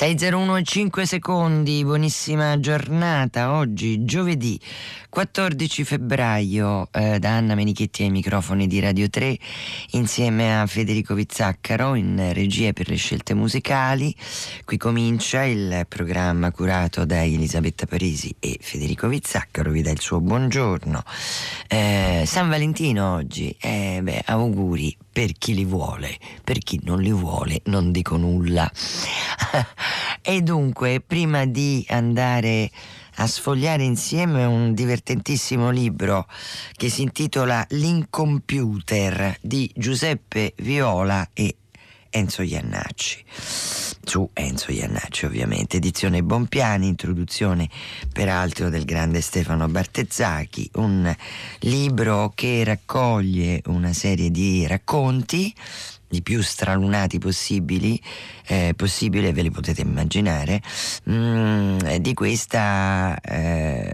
601 e 5 secondi, buonissima giornata. Oggi giovedì 14 febbraio eh, da Anna Menichetti ai microfoni di Radio 3 insieme a Federico Vizzaccaro in regia per le scelte musicali. Qui comincia il programma curato da Elisabetta Parisi e Federico Vizzaccaro. Vi dà il suo buongiorno. Eh, San Valentino oggi, eh, beh, auguri per chi li vuole, per chi non li vuole non dico nulla. e dunque, prima di andare a sfogliare insieme un divertentissimo libro che si intitola L'incomputer di Giuseppe Viola e Enzo Iannacci. Su Enzo Iannacci ovviamente, edizione Bompiani, introduzione peraltro del grande Stefano Bartezzacchi, un libro che raccoglie una serie di racconti i più stralunati possibili, eh, possibile, ve li potete immaginare, mh, mm, di questa eh,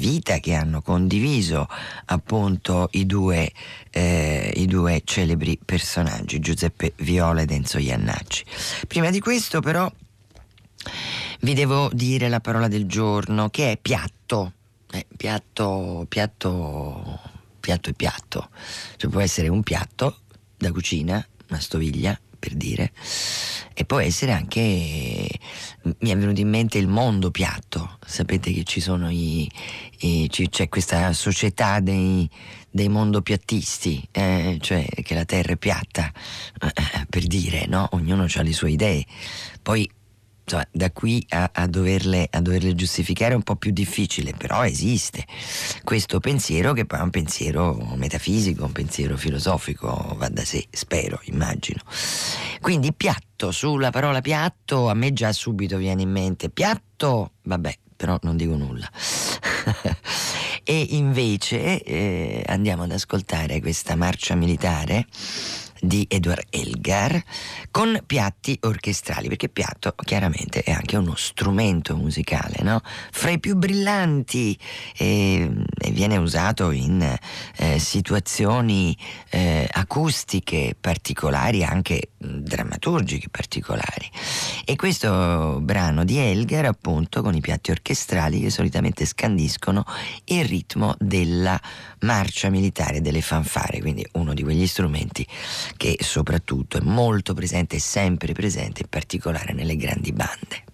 vita che hanno condiviso appunto i due, eh, i due celebri personaggi, Giuseppe Viola ed Enzo Iannacci. Prima di questo però vi devo dire la parola del giorno che è piatto. Eh, piatto, piatto, piatto e piatto. Cioè può essere un piatto da cucina, una stoviglia per dire, e può essere anche, mi è venuto in mente il mondo piatto, sapete che ci sono i, i c'è questa società dei, dei mondopiattisti, eh, cioè che la terra è piatta, eh, per dire, no? Ognuno ha le sue idee. Poi insomma, da qui a, a, doverle, a, doverle, giustificare è un po' più difficile, però esiste questo pensiero che poi è un pensiero metafisico, un pensiero filosofico, va da sé, spero, immagino. Quindi piatto, sulla parola piatto, a me già subito viene in mente piatto, vabbè, però non dico nulla. e invece eh, andiamo ad ascoltare questa marcia militare di Edward Elgar con piatti orchestrali, perché piatto chiaramente è anche uno strumento musicale, no? fra i più brillanti eh, e viene usato in eh, situazioni eh, acustiche particolari, anche drammaturgiche particolari. E questo brano di Elgar appunto con i piatti orchestrali che solitamente scandiscono il ritmo della marcia militare delle fanfare, quindi uno di quegli strumenti che soprattutto è molto presente e sempre presente in particolare nelle grandi bande.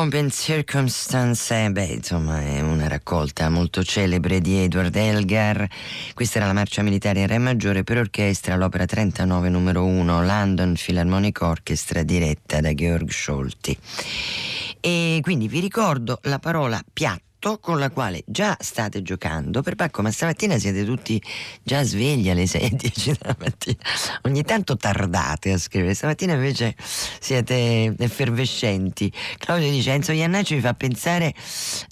Pomp Circumstance, eh, beh, insomma, è una raccolta molto celebre di Edward Elgar. Questa era la marcia militare in Re maggiore per orchestra, l'opera 39 numero 1, London Philharmonic Orchestra diretta da Georg Scholti. E quindi vi ricordo la parola piatta 8 con la quale già state giocando. Per Pacco, ma stamattina siete tutti già svegli alle 6.10 della mattina. Ogni tanto tardate a scrivere stamattina invece siete effervescenti. Claudio dice Enzo Iannaccio mi fa pensare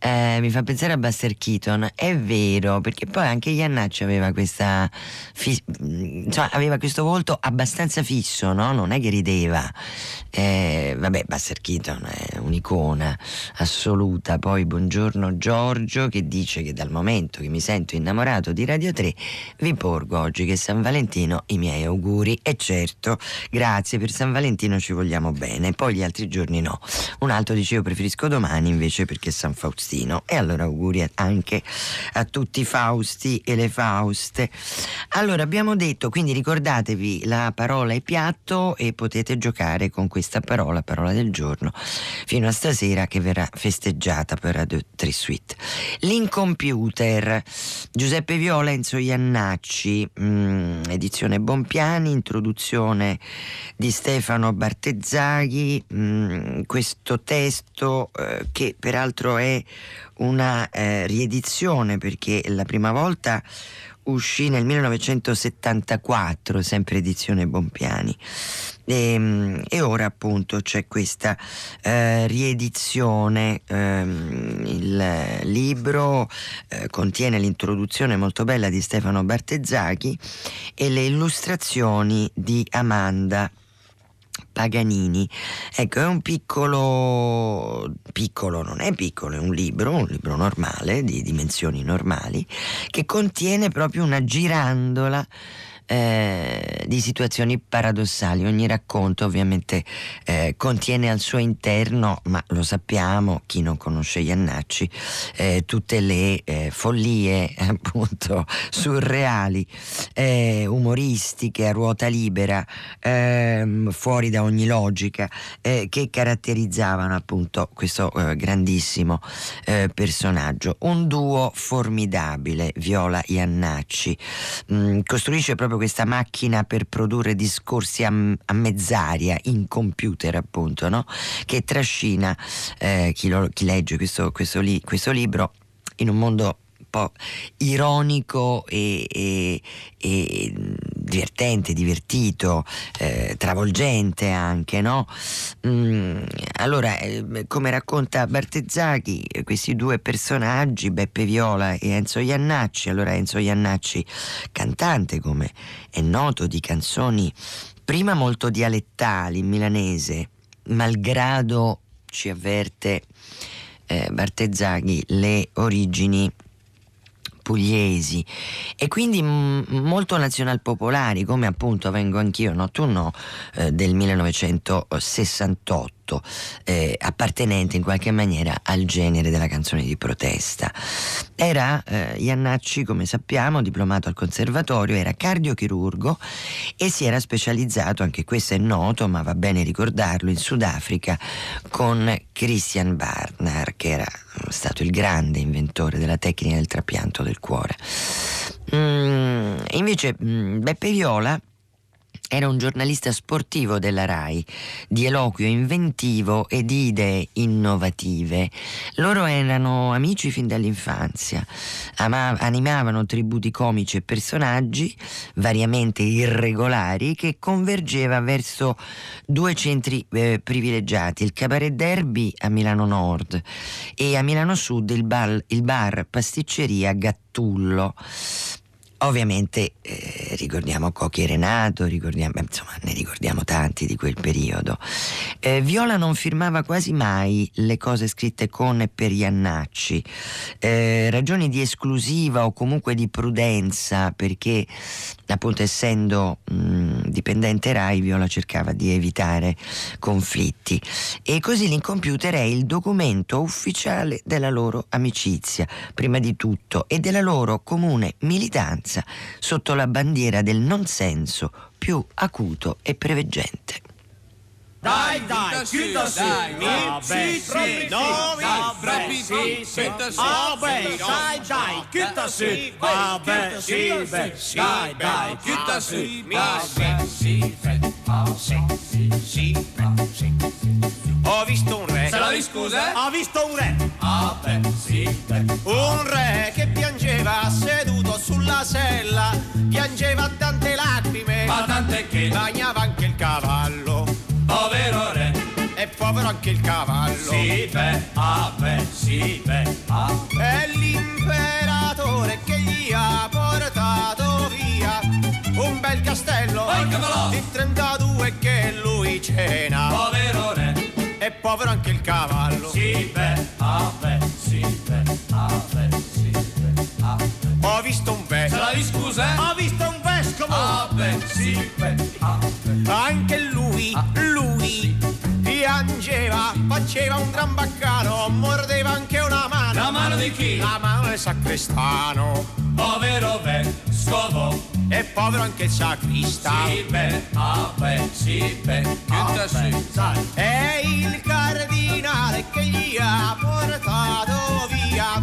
eh, mi fa pensare a Buster Keaton. È vero perché poi anche Iannaccio aveva questa fi- insomma aveva questo volto abbastanza fisso no? non è che rideva. Eh, vabbè Buster Keaton è un'icona assoluta. Poi buongiorno Giorgio che dice che dal momento che mi sento innamorato di Radio 3 vi porgo oggi che San Valentino i miei auguri. E certo grazie per San Valentino ci vogliamo bene poi gli altri giorni no. Un altro dice io preferisco domani invece perché San Faustino e allora auguri anche a tutti i Fausti e le Fauste. Allora abbiamo detto quindi ricordatevi la parola è piatto e potete giocare con questa parola parola del giorno fino a stasera che verrà festeggiata per Radio 3 Suite. L'incomputer, Giuseppe Viola, Enzo Iannacci, mh, mm, edizione Bompiani, introduzione di Stefano Bartezzaghi, mh, mm, questo testo eh, che peraltro è una eh, riedizione perché la prima volta uscì nel 1974, sempre edizione Bompiani. E, ehm, e ora appunto c'è questa eh, riedizione. Ehm, il libro eh, contiene l'introduzione molto bella di Stefano Bartezzachi e le illustrazioni di Amanda Paganini. Ecco, è un piccolo, piccolo, non è piccolo, è un libro, un libro normale, di dimensioni normali, che contiene proprio una girandola eh, di situazioni paradossali. Ogni racconto ovviamente eh, contiene al suo interno, ma lo sappiamo, chi non conosce Iannacci, eh, tutte le eh, follie appunto surreali, eh, umoristiche, a ruota libera, ehm, fuori da ogni logica, che caratterizzavano appunto questo grandissimo personaggio. Un duo formidabile, Viola Iannacci, mh, mm, costruisce proprio questa macchina per produrre discorsi a, a mezz'aria in computer appunto no? che trascina eh, chi, lo, chi, legge questo, questo, li, questo libro in un mondo po' ironico e, e, e divertente, divertito, eh, travolgente anche, no? Mm, allora, eh, come racconta Bartezzachi, questi due personaggi, Beppe Viola e Enzo Iannacci, allora Enzo Iannacci, cantante come è noto di canzoni prima molto dialettali in milanese, malgrado ci avverte eh, Bartezzaghi le origini pugliesi e quindi m- molto nazionalpopolari come appunto vengo anch'io, no? tu no, eh, del 1968 tutto eh, appartenente in qualche maniera al genere della canzone di protesta. Era eh, Iannacci, come sappiamo, diplomato al conservatorio, era cardiochirurgo e si era specializzato, anche questo è noto, ma va bene ricordarlo, in Sudafrica con Christian Barnard, che era stato il grande inventore della tecnica del trapianto del cuore. Mm, invece mm, Beppe Viola era un giornalista sportivo della RAI, di eloquio inventivo e di idee innovative. Loro erano amici fin dall'infanzia, ama- animavano tributi comici e personaggi variamente irregolari che convergeva verso due centri eh, privilegiati, il Cabaret Derby a Milano Nord e a Milano Sud il bar, il bar pasticceria Gattullo. Ovviamente eh, ricordiamo Cocchi e Renato, insomma ne ricordiamo tanti di quel periodo. Eh, Viola non firmava quasi mai le cose scritte con e per Iannacci, eh, ragioni di esclusiva o comunque di prudenza perché appunto essendo mh, dipendente RAI Viola cercava di evitare conflitti e così l'incomputer è il documento ufficiale della loro amicizia, prima di tutto, e della loro comune militanza sicurezza sotto la bandiera del non senso più acuto e preveggente. Dai, dai, chiuda su. Vabbè, sì, no, vabbè, sì, sì. Vabbè, dai, dai, chiuda su. Vabbè, sì, dai, dai, chiuda su. Vabbè, sì, sì, sì, sì. Ho visto un re. Se la scusa? Ho visto un re. Ah, beh, sì, beh. Un re che piangeva seduto sulla sella, piangeva tante lacrime. Ma tante che bagnava anche il cavallo povero re. E povero anche il cavallo. Sì, beh, ah, beh, sì, beh, ah. È l'imperatore che gli ha portato castello di 32 che lui cena. Povero re. E povero anche il cavallo. Sì, beh, ah, beh, sì, beh, ah, beh, sì, beh, ah, beh. Ho visto un vescovo. Se la scusa? Ho visto un vescovo. Ah, beh, sì, beh, ah, beh. Anche lui, ah. lui piangeva, faceva un gran baccano, mordeva anche una mano. La mano di chi? La mano del sacrestano. Povero vescovo. E povero anche il sacrista. Sì, beh, ah, beh, sì, beh, ah, beh, sai. È il cardinale che gli ha portato via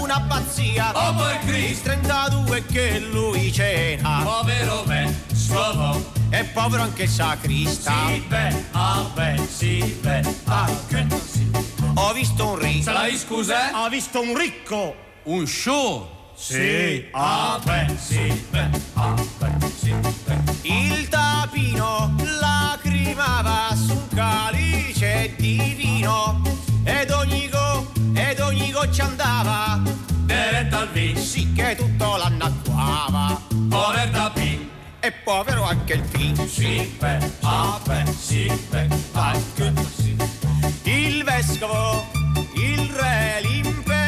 una pazzia. Oh, per Cristo. 32 che lui cena. Povero vescovo e povero anche il sacrista. Sì, beh, ah, beh, sì, beh, ah, che sì. Ho visto un ricco. Se scusa? Ho visto un ricco. Un show. Sì, apre, si apre, si apre. Il tapino lacrimava su un calice di vino ed ogni go, ed ogni goccia andava. Deretta al vino, sì che tutto l'annacquava. Poverta tapino. E povero anche il vino. P. Si apre, si apre, Il vescovo, il re, l'impero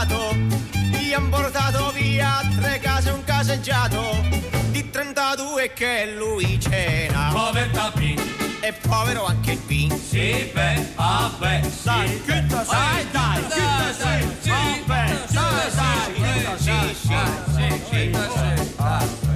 sbagliato, gli han portato via tre case un caseggiato di 32 che lui cena. Povertà Pin. E povero anche il Pin. Sì, beh, ah beh, sì, dai, che dai, dai, dai, dai, dai, sì, ah, beh, dai, dai, sì, sì,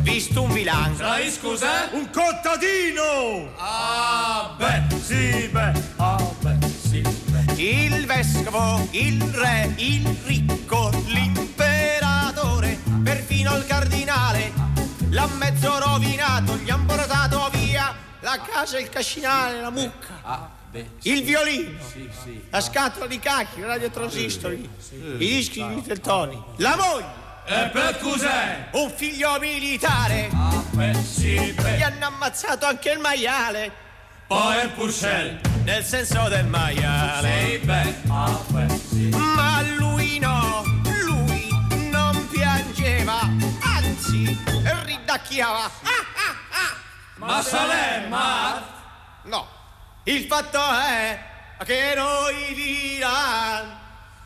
Visto un bilancio. Sai scusa? Un contadino! Ah beh, sì, beh, ah beh, sì. Il vescovo, il re, il ricco, l'imperatore, perfino il cardinale, l'ha mezzo rovinato, gli han portato via la casa, il cascinale, la mucca. Ah, beh, il violino, sì, sì, la scatola di cacchi, il radiotransistori, i dischi di Teltoni, la moglie. E per cos'è? Un figlio militare. Ah, beh, sì, beh. Gli hanno ammazzato anche il maiale. Poi il Purcell. Nel senso del maiale. Ah. Ma lui no, lui non piangeva, anzi ridacchiava. Ah, ah, ah. Ma Salemma? No, il fatto è che noi diranno,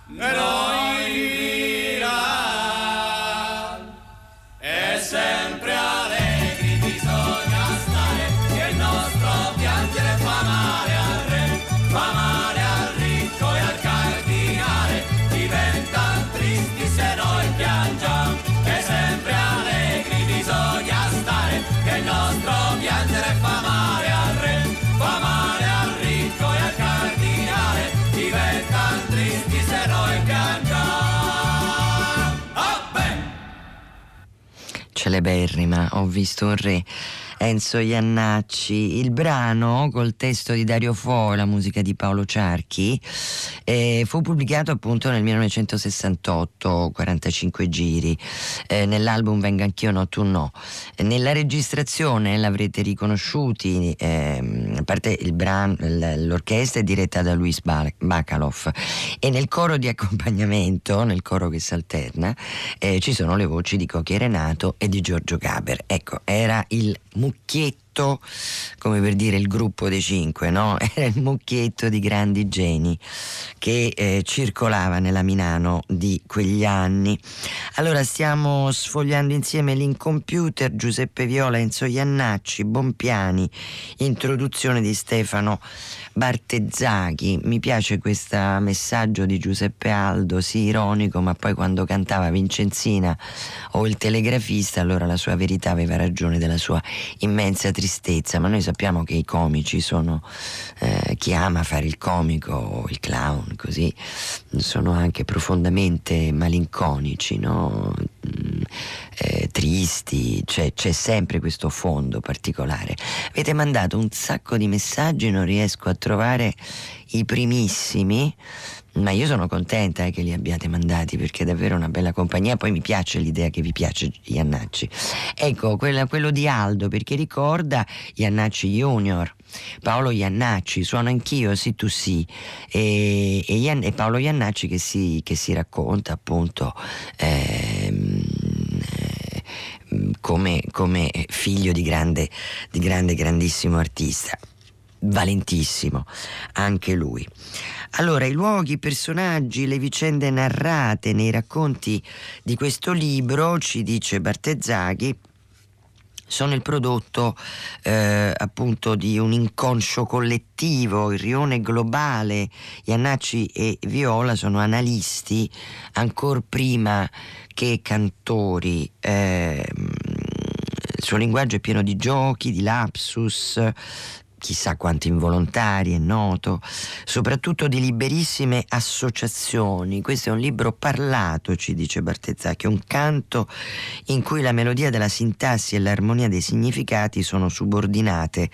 noi diranno è sempre allegri, celeberrima, ho visto un re. Enzo Iannacci. Il brano col testo di Dario Fo, la musica di Paolo Ciarchi, eh, fu pubblicato appunto nel 1968, 45 giri, eh, nell'album Venga anch'io no tu no. Nella registrazione l'avrete riconosciuti, eh, a parte il brano, l'orchestra è diretta da Luis Bacalov e nel coro di accompagnamento, nel coro che si alterna, eh, ci sono le voci di Cocchi Renato e di Giorgio Gaber. Ecco, era il Mucchietti mucchietto, come per dire il gruppo dei cinque, no? Era il mucchietto di grandi geni che eh, circolava nella Milano di quegli anni. Allora stiamo sfogliando insieme l'Incomputer, Giuseppe Viola, Enzo Iannacci, Bompiani, introduzione di Stefano Bartezzachi. Mi piace questo messaggio di Giuseppe Aldo, sì ironico, ma poi quando cantava Vincenzina o il telegrafista, allora la sua verità aveva ragione della sua immensa tristezza tristezza, ma noi sappiamo che i comici sono eh, chi ama fare il comico, il clown, così sono anche profondamente malinconici, no? Mm, eh, tristi, cioè, c'è sempre questo fondo particolare. Avete mandato un sacco di messaggi, non riesco a trovare i primissimi. Ma io sono contenta eh, che li abbiate mandati perché è davvero una bella compagnia. Poi mi piace l'idea che vi piace Iannacci. Ecco, quella, quello di Aldo perché ricorda Iannacci Junior. Paolo Iannacci, suono anch'io, sì tu sì, e, e, Ian, e Paolo Iannacci che si, che si racconta appunto ehm, eh, come, come, figlio di grande, di grande, grandissimo artista, valentissimo anche lui. Allora, i luoghi, i personaggi, le vicende narrate nei racconti di questo libro, ci dice Bartezzaghi, sono il prodotto eh, appunto di un inconscio collettivo, il rione globale. Iannacci e Viola sono analisti ancora prima che cantori. Eh, il suo linguaggio è pieno di giochi, di lapsus, chissà quanto involontari, è noto, soprattutto di liberissime associazioni. Questo è un libro parlato, ci dice Bartezzacchi, un canto in cui la melodia della sintassi e l'armonia dei significati sono subordinate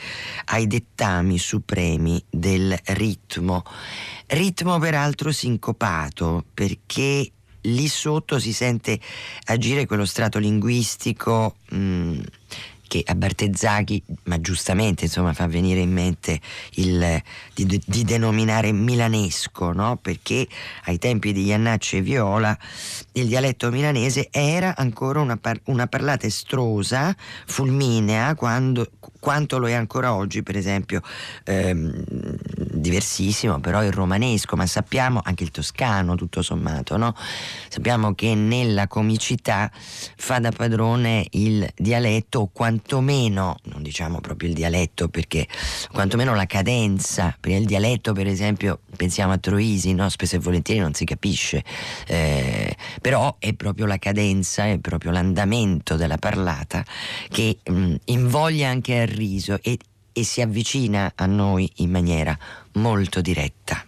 ai dettami supremi del ritmo. Ritmo peraltro sincopato, perché lì sotto si sente agire quello strato linguistico mh, mm, che a Bartezzaghi, ma giustamente insomma, fa venire in mente il, di, di, denominare milanesco, no? perché ai tempi di Iannacci e Viola il dialetto milanese era ancora una, par- una parlata estrosa, fulminea, quando, quanto lo è ancora oggi, per esempio, ehm, diversissimo, però il romanesco, ma sappiamo anche il toscano, tutto sommato, no? sappiamo che nella comicità fa da padrone il dialetto, o quantomeno, non diciamo proprio il dialetto, perché quantomeno la cadenza, perché il dialetto, per esempio, pensiamo a Troisi, no? spesso e volentieri non si capisce, eh, però è proprio la cadenza, è proprio l'andamento della parlata che mh, invoglia anche a riso e, e si avvicina a noi in maniera molto diretta.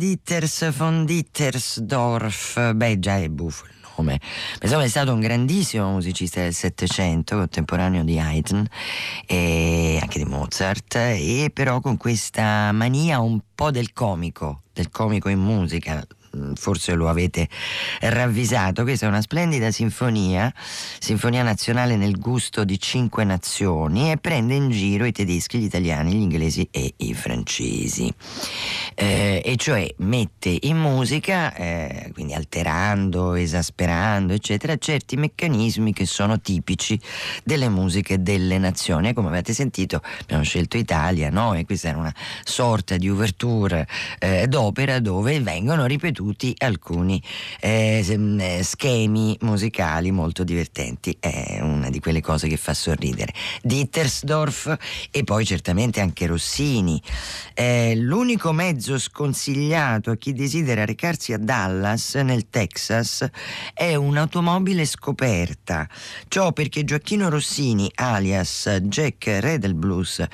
Karl Ditters von Dittersdorf, beh già è buffo il nome, insomma è stato un grandissimo musicista del Settecento, contemporaneo di Haydn e anche di Mozart, e però con questa mania un po' del comico, del comico in musica, forse lo avete ravvisato, questa è una splendida sinfonia, sinfonia nazionale nel gusto di cinque nazioni e prende in giro i tedeschi, gli italiani, gli inglesi e i francesi. Eh, e cioè mette in musica, eh, quindi alterando, esasperando, eccetera, certi meccanismi che sono tipici delle musiche delle nazioni. come avete sentito, abbiamo scelto Italia, no? E questa era una sorta di ouverture eh, d'opera dove vengono ripetuti ripetuti alcuni eh, eh, schemi musicali molto divertenti. È una di quelle cose che fa sorridere. Dittersdorf e poi certamente anche Rossini. Eh, l'unico mezzo sconsigliato a chi desidera recarsi a Dallas, nel Texas, è un'automobile scoperta. Ciò perché Gioacchino Rossini, alias Jack Re del Blues,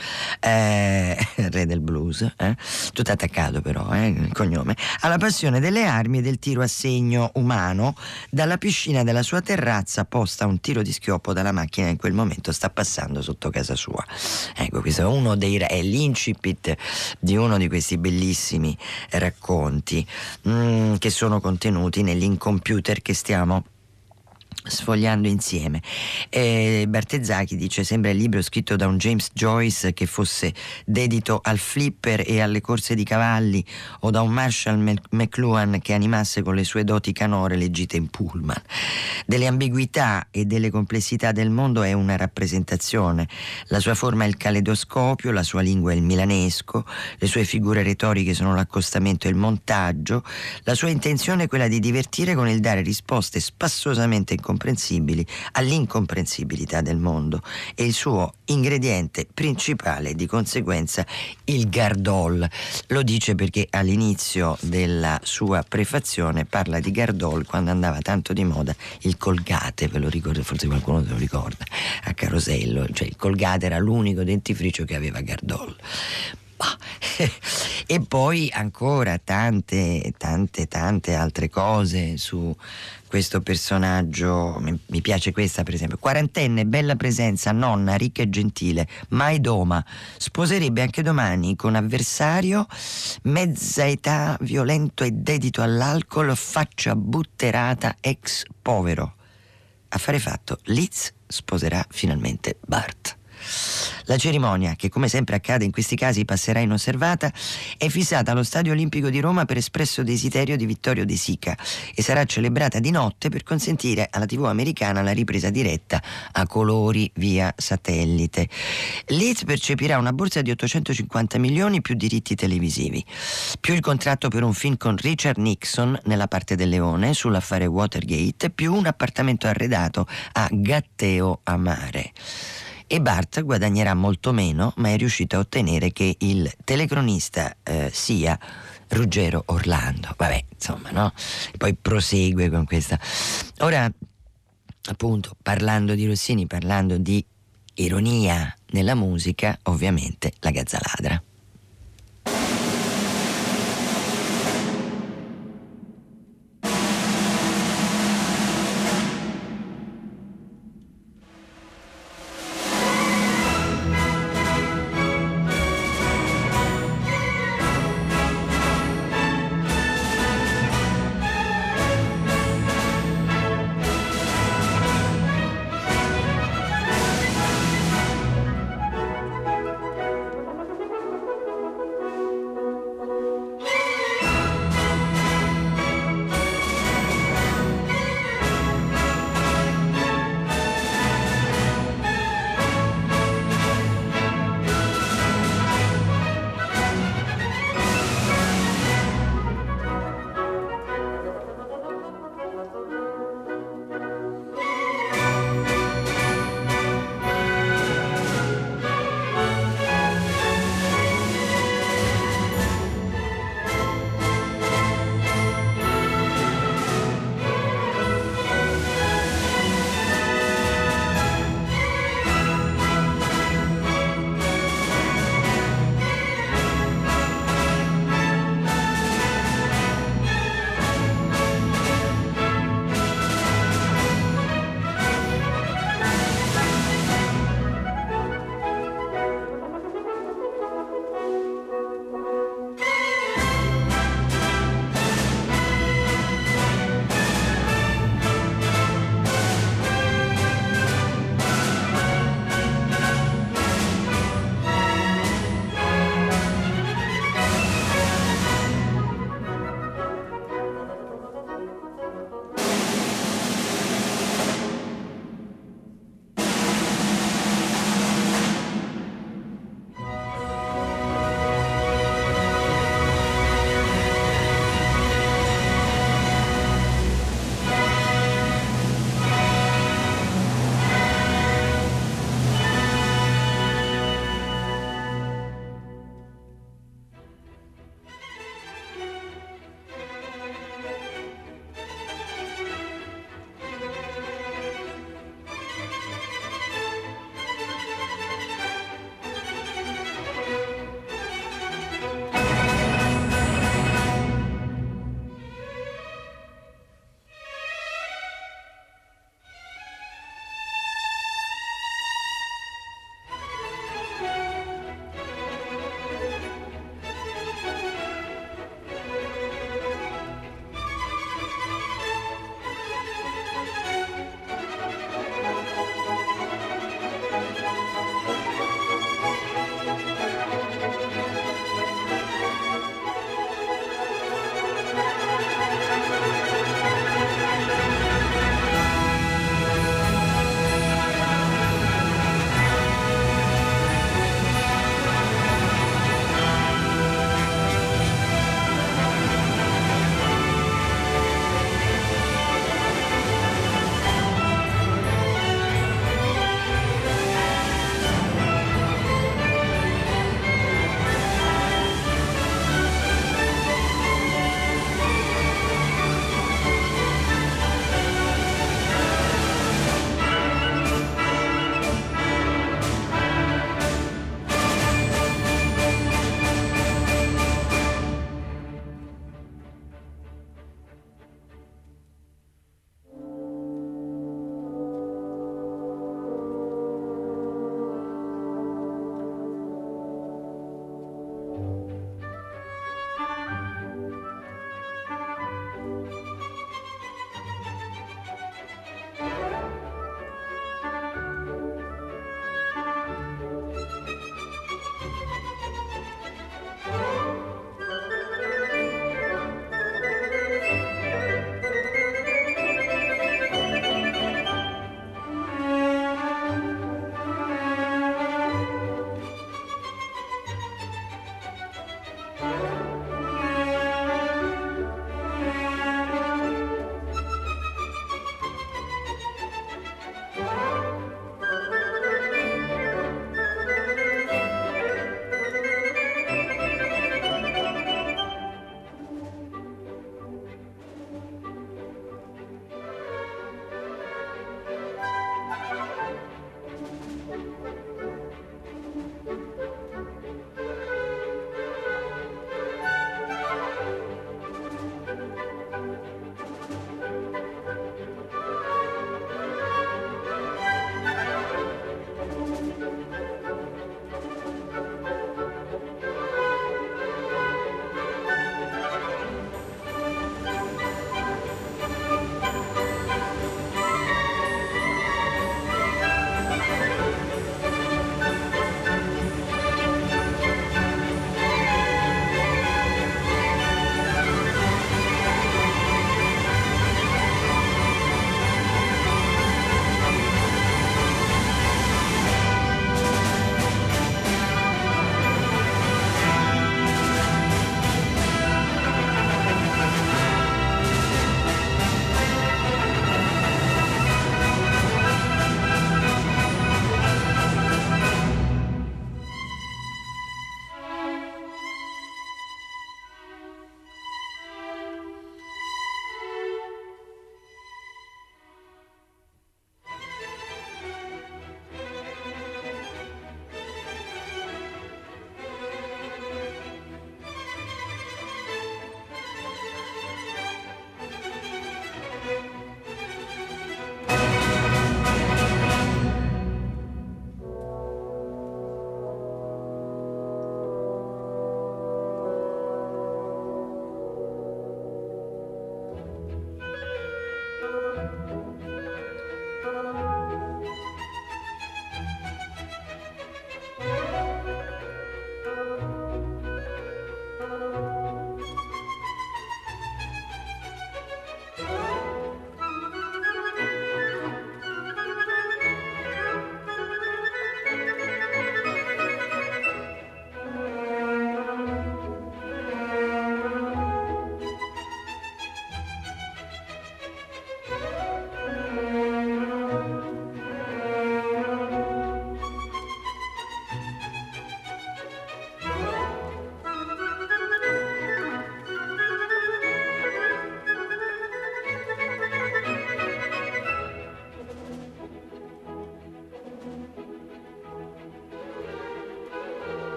eh, Re Blues, eh, tutto attaccato però, eh, il cognome, ha la passione delle delle armi e del tiro a segno umano dalla piscina della sua terrazza posta un tiro di schioppo dalla macchina in quel momento sta passando sotto casa sua. Ecco, questo è uno dei è l'incipit di uno di questi bellissimi racconti mm, che sono contenuti nell'incomputer che stiamo sfogliando insieme. Eh, Bartezzacchi dice sembra il libro scritto da un James Joyce che fosse dedito al flipper e alle corse di cavalli o da un Marshall McLuhan che animasse con le sue doti canore le gite in pullman. Delle ambiguità e delle complessità del mondo è una rappresentazione. La sua forma è il caleidoscopio, la sua lingua è il milanesco, le sue figure retoriche sono l'accostamento e il montaggio, la sua intenzione è quella di divertire con il dare risposte spassosamente incomprensibili incomprensibili all'incomprensibilità del mondo e il suo ingrediente principale di conseguenza il Gardol. Lo dice perché all'inizio della sua prefazione parla di Gardol quando andava tanto di moda il Colgate, ve lo ricordo, forse qualcuno se lo ricorda, a Carosello, cioè il Colgate era l'unico dentifricio che aveva Gardol. e poi ancora tante, tante, tante altre cose su questo personaggio, mi piace questa per esempio, quarantenne, bella presenza, nonna, ricca e gentile, mai doma, sposerebbe anche domani con avversario, mezza età, violento e dedito all'alcol, faccia butterata, ex povero. Affare fatto, Liz sposerà finalmente Bart. La cerimonia, che come sempre accade in questi casi passerà inosservata, è fissata allo Stadio Olimpico di Roma per espresso desiderio di Vittorio De Sica e sarà celebrata di notte per consentire alla TV americana la ripresa diretta a colori via satellite. Leeds percepirà una borsa di 850 milioni più diritti televisivi, più il contratto per un film con Richard Nixon nella parte del Leone sull'affare Watergate, più un appartamento arredato a Gatteo a mare e Bart guadagnerà molto meno, ma è riuscito a ottenere che il telecronista eh, sia Ruggero Orlando. Vabbè, insomma, no? poi prosegue con questa. Ora, appunto, parlando di Rossini, parlando di ironia nella musica, ovviamente la gazzaladra.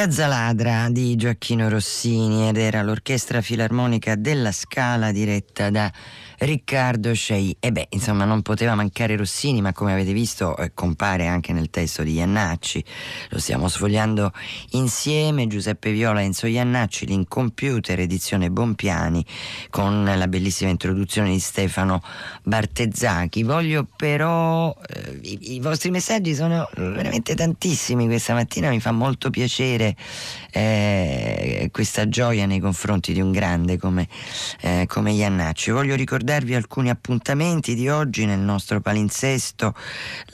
Gazzaladra di Gioacchino Rossini ed era l'orchestra filarmonica della Scala diretta da Riccardo Scei. E beh, insomma, non poteva mancare Rossini, ma come avete visto eh, compare anche nel testo di Iannacci. Lo stiamo sfogliando insieme, Giuseppe Viola e Enzo Iannacci, l'incompiuter edizione Bompiani, con la bellissima introduzione di Stefano Bartezzacchi. Voglio però... Eh, i, i, vostri messaggi sono veramente tantissimi questa mattina, mi fa molto piacere eh, questa gioia nei confronti di un grande come, eh, come Iannacci. Voglio ricordare ricordarvi alcuni appuntamenti di oggi nel nostro palinsesto,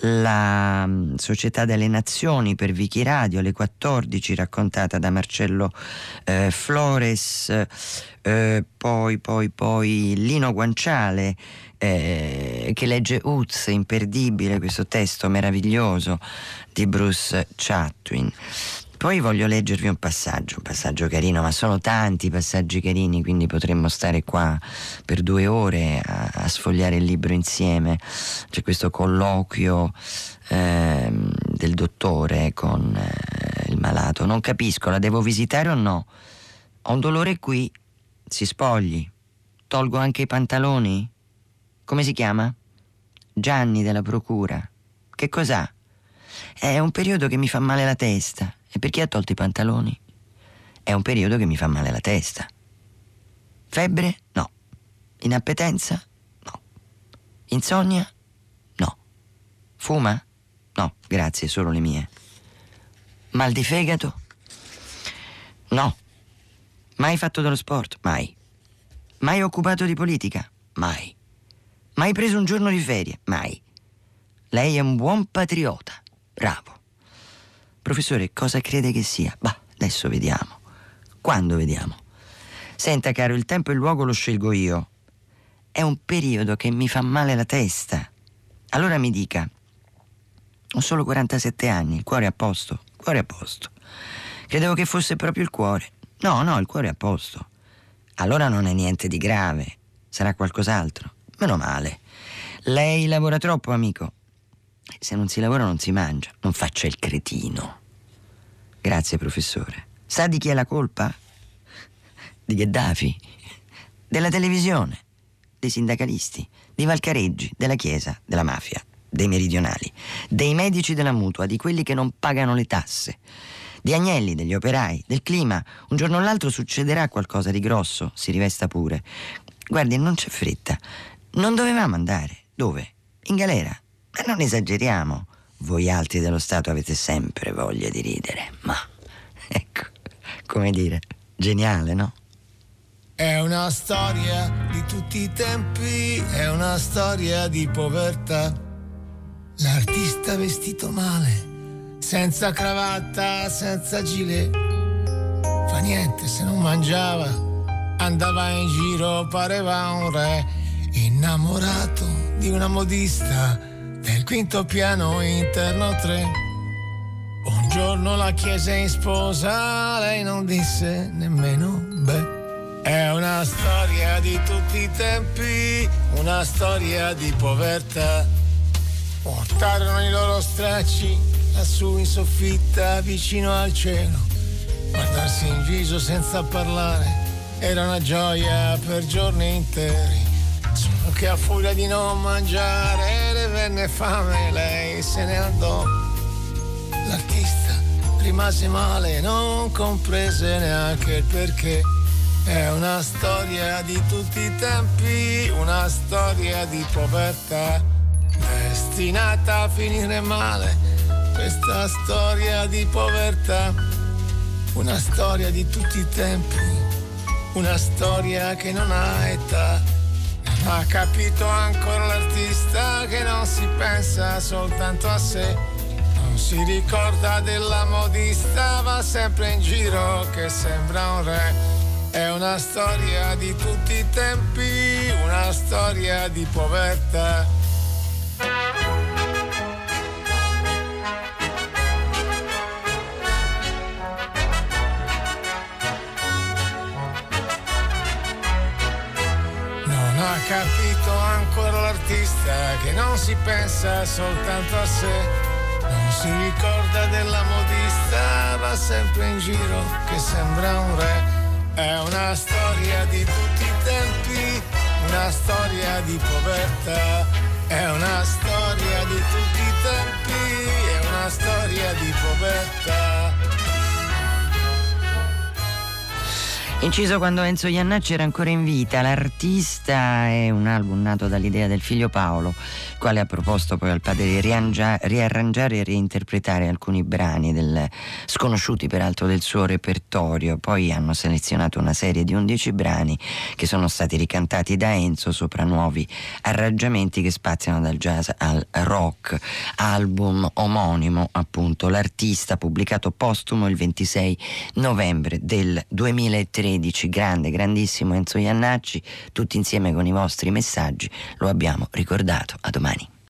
la mm, Società delle Nazioni per Vichi Radio alle 14 raccontata da Marcello eh, Flores, eh, poi, poi, poi Lino Guanciale eh, che legge Uz, imperdibile questo testo meraviglioso di Bruce Chatwin. Poi voglio leggervi un passaggio, un passaggio carino, ma sono tanti passaggi carini, quindi potremmo stare qua per due ore a, a sfogliare il libro insieme. C'è questo colloquio eh, del dottore con eh, il malato. Non capisco, la devo visitare o no? Ho un dolore qui, si spogli. Tolgo anche i pantaloni? Come si chiama? Gianni della procura. Che cos'ha? È un periodo che mi fa male la testa. E perché ha tolto i pantaloni? È un periodo che mi fa male la testa. Febbre? No. Inappetenza? No. Insonnia? No. Fuma? No, grazie, solo le mie. Mal di fegato? No. Mai fatto dello sport? Mai. Mai occupato di politica? Mai. Mai preso un giorno di ferie? Mai. Lei è un buon patriota. Bravo. Professore, cosa crede che sia? Bah, adesso vediamo. Quando vediamo? Senta, caro, il tempo e il luogo lo scelgo io. È un periodo che mi fa male la testa. Allora mi dica. Ho solo 47 anni, il cuore è a posto. Il cuore è a posto. Credevo che fosse proprio il cuore. No, no, il cuore è a posto. Allora non è niente di grave. Sarà qualcos'altro. Meno male. Lei lavora troppo, amico. Se non si lavora non si mangia, non faccia il cretino. Grazie, professore. Sa di chi è la colpa? Di Gheddafi, della televisione, dei sindacalisti, di Valcareggi, della Chiesa, della mafia, dei meridionali, dei medici della mutua, di quelli che non pagano le tasse, di Agnelli, degli operai, del clima. Un giorno o l'altro succederà qualcosa di grosso, si rivesta pure. Guardi, non c'è fretta. Non dovevamo andare. Dove? In galera. Ma non esageriamo. Voi altri dello Stato avete sempre voglia di ridere, ma ecco, come dire, geniale, no? È una storia di tutti i tempi, è una storia di povertà. L'artista vestito male, senza cravatta, senza gilet, fa niente se non mangiava, andava in giro, pareva un re, innamorato di una modista nel quinto piano interno 3. Un giorno la chiese in sposa, lei non disse nemmeno beh. È una storia di tutti i tempi, una storia di povertà. Portarono i loro stracci lassù in soffitta vicino al cielo. Guardarsi in viso senza parlare era una gioia per giorni interi che a furia di non mangiare le venne fame, lei se ne andò. L'artista rimase male, non comprese neanche il perché. È una storia di tutti i tempi, una storia di povertà, destinata a finire male, questa storia di povertà, una storia di tutti i tempi, una storia che non ha età ha capito ancora l'artista che non si pensa soltanto a sé. Non si ricorda della modista, va sempre in giro che sembra un re. È una storia di tutti i tempi, una storia di povertà capito ancora l'artista che non si pensa soltanto a sé. Non si ricorda della modista, va sempre in giro che sembra un re. È una storia di tutti i tempi, una storia di povertà. È una storia di tutti i tempi, è una storia di povertà. Inciso quando Enzo Iannacci era ancora in vita, l'artista è un album nato dall'idea del figlio Paolo, il quale ha proposto poi al padre di riarrangiare e reinterpretare alcuni brani del, sconosciuti peraltro del suo repertorio. Poi hanno selezionato una serie di 11 brani che sono stati ricantati da Enzo sopra nuovi arrangiamenti che spaziano dal jazz al rock. Album omonimo, appunto, l'artista pubblicato postumo il 26 novembre del 2003 2013, grande, grandissimo Enzo Iannacci, tutti insieme con i vostri messaggi, lo abbiamo ricordato. A domani.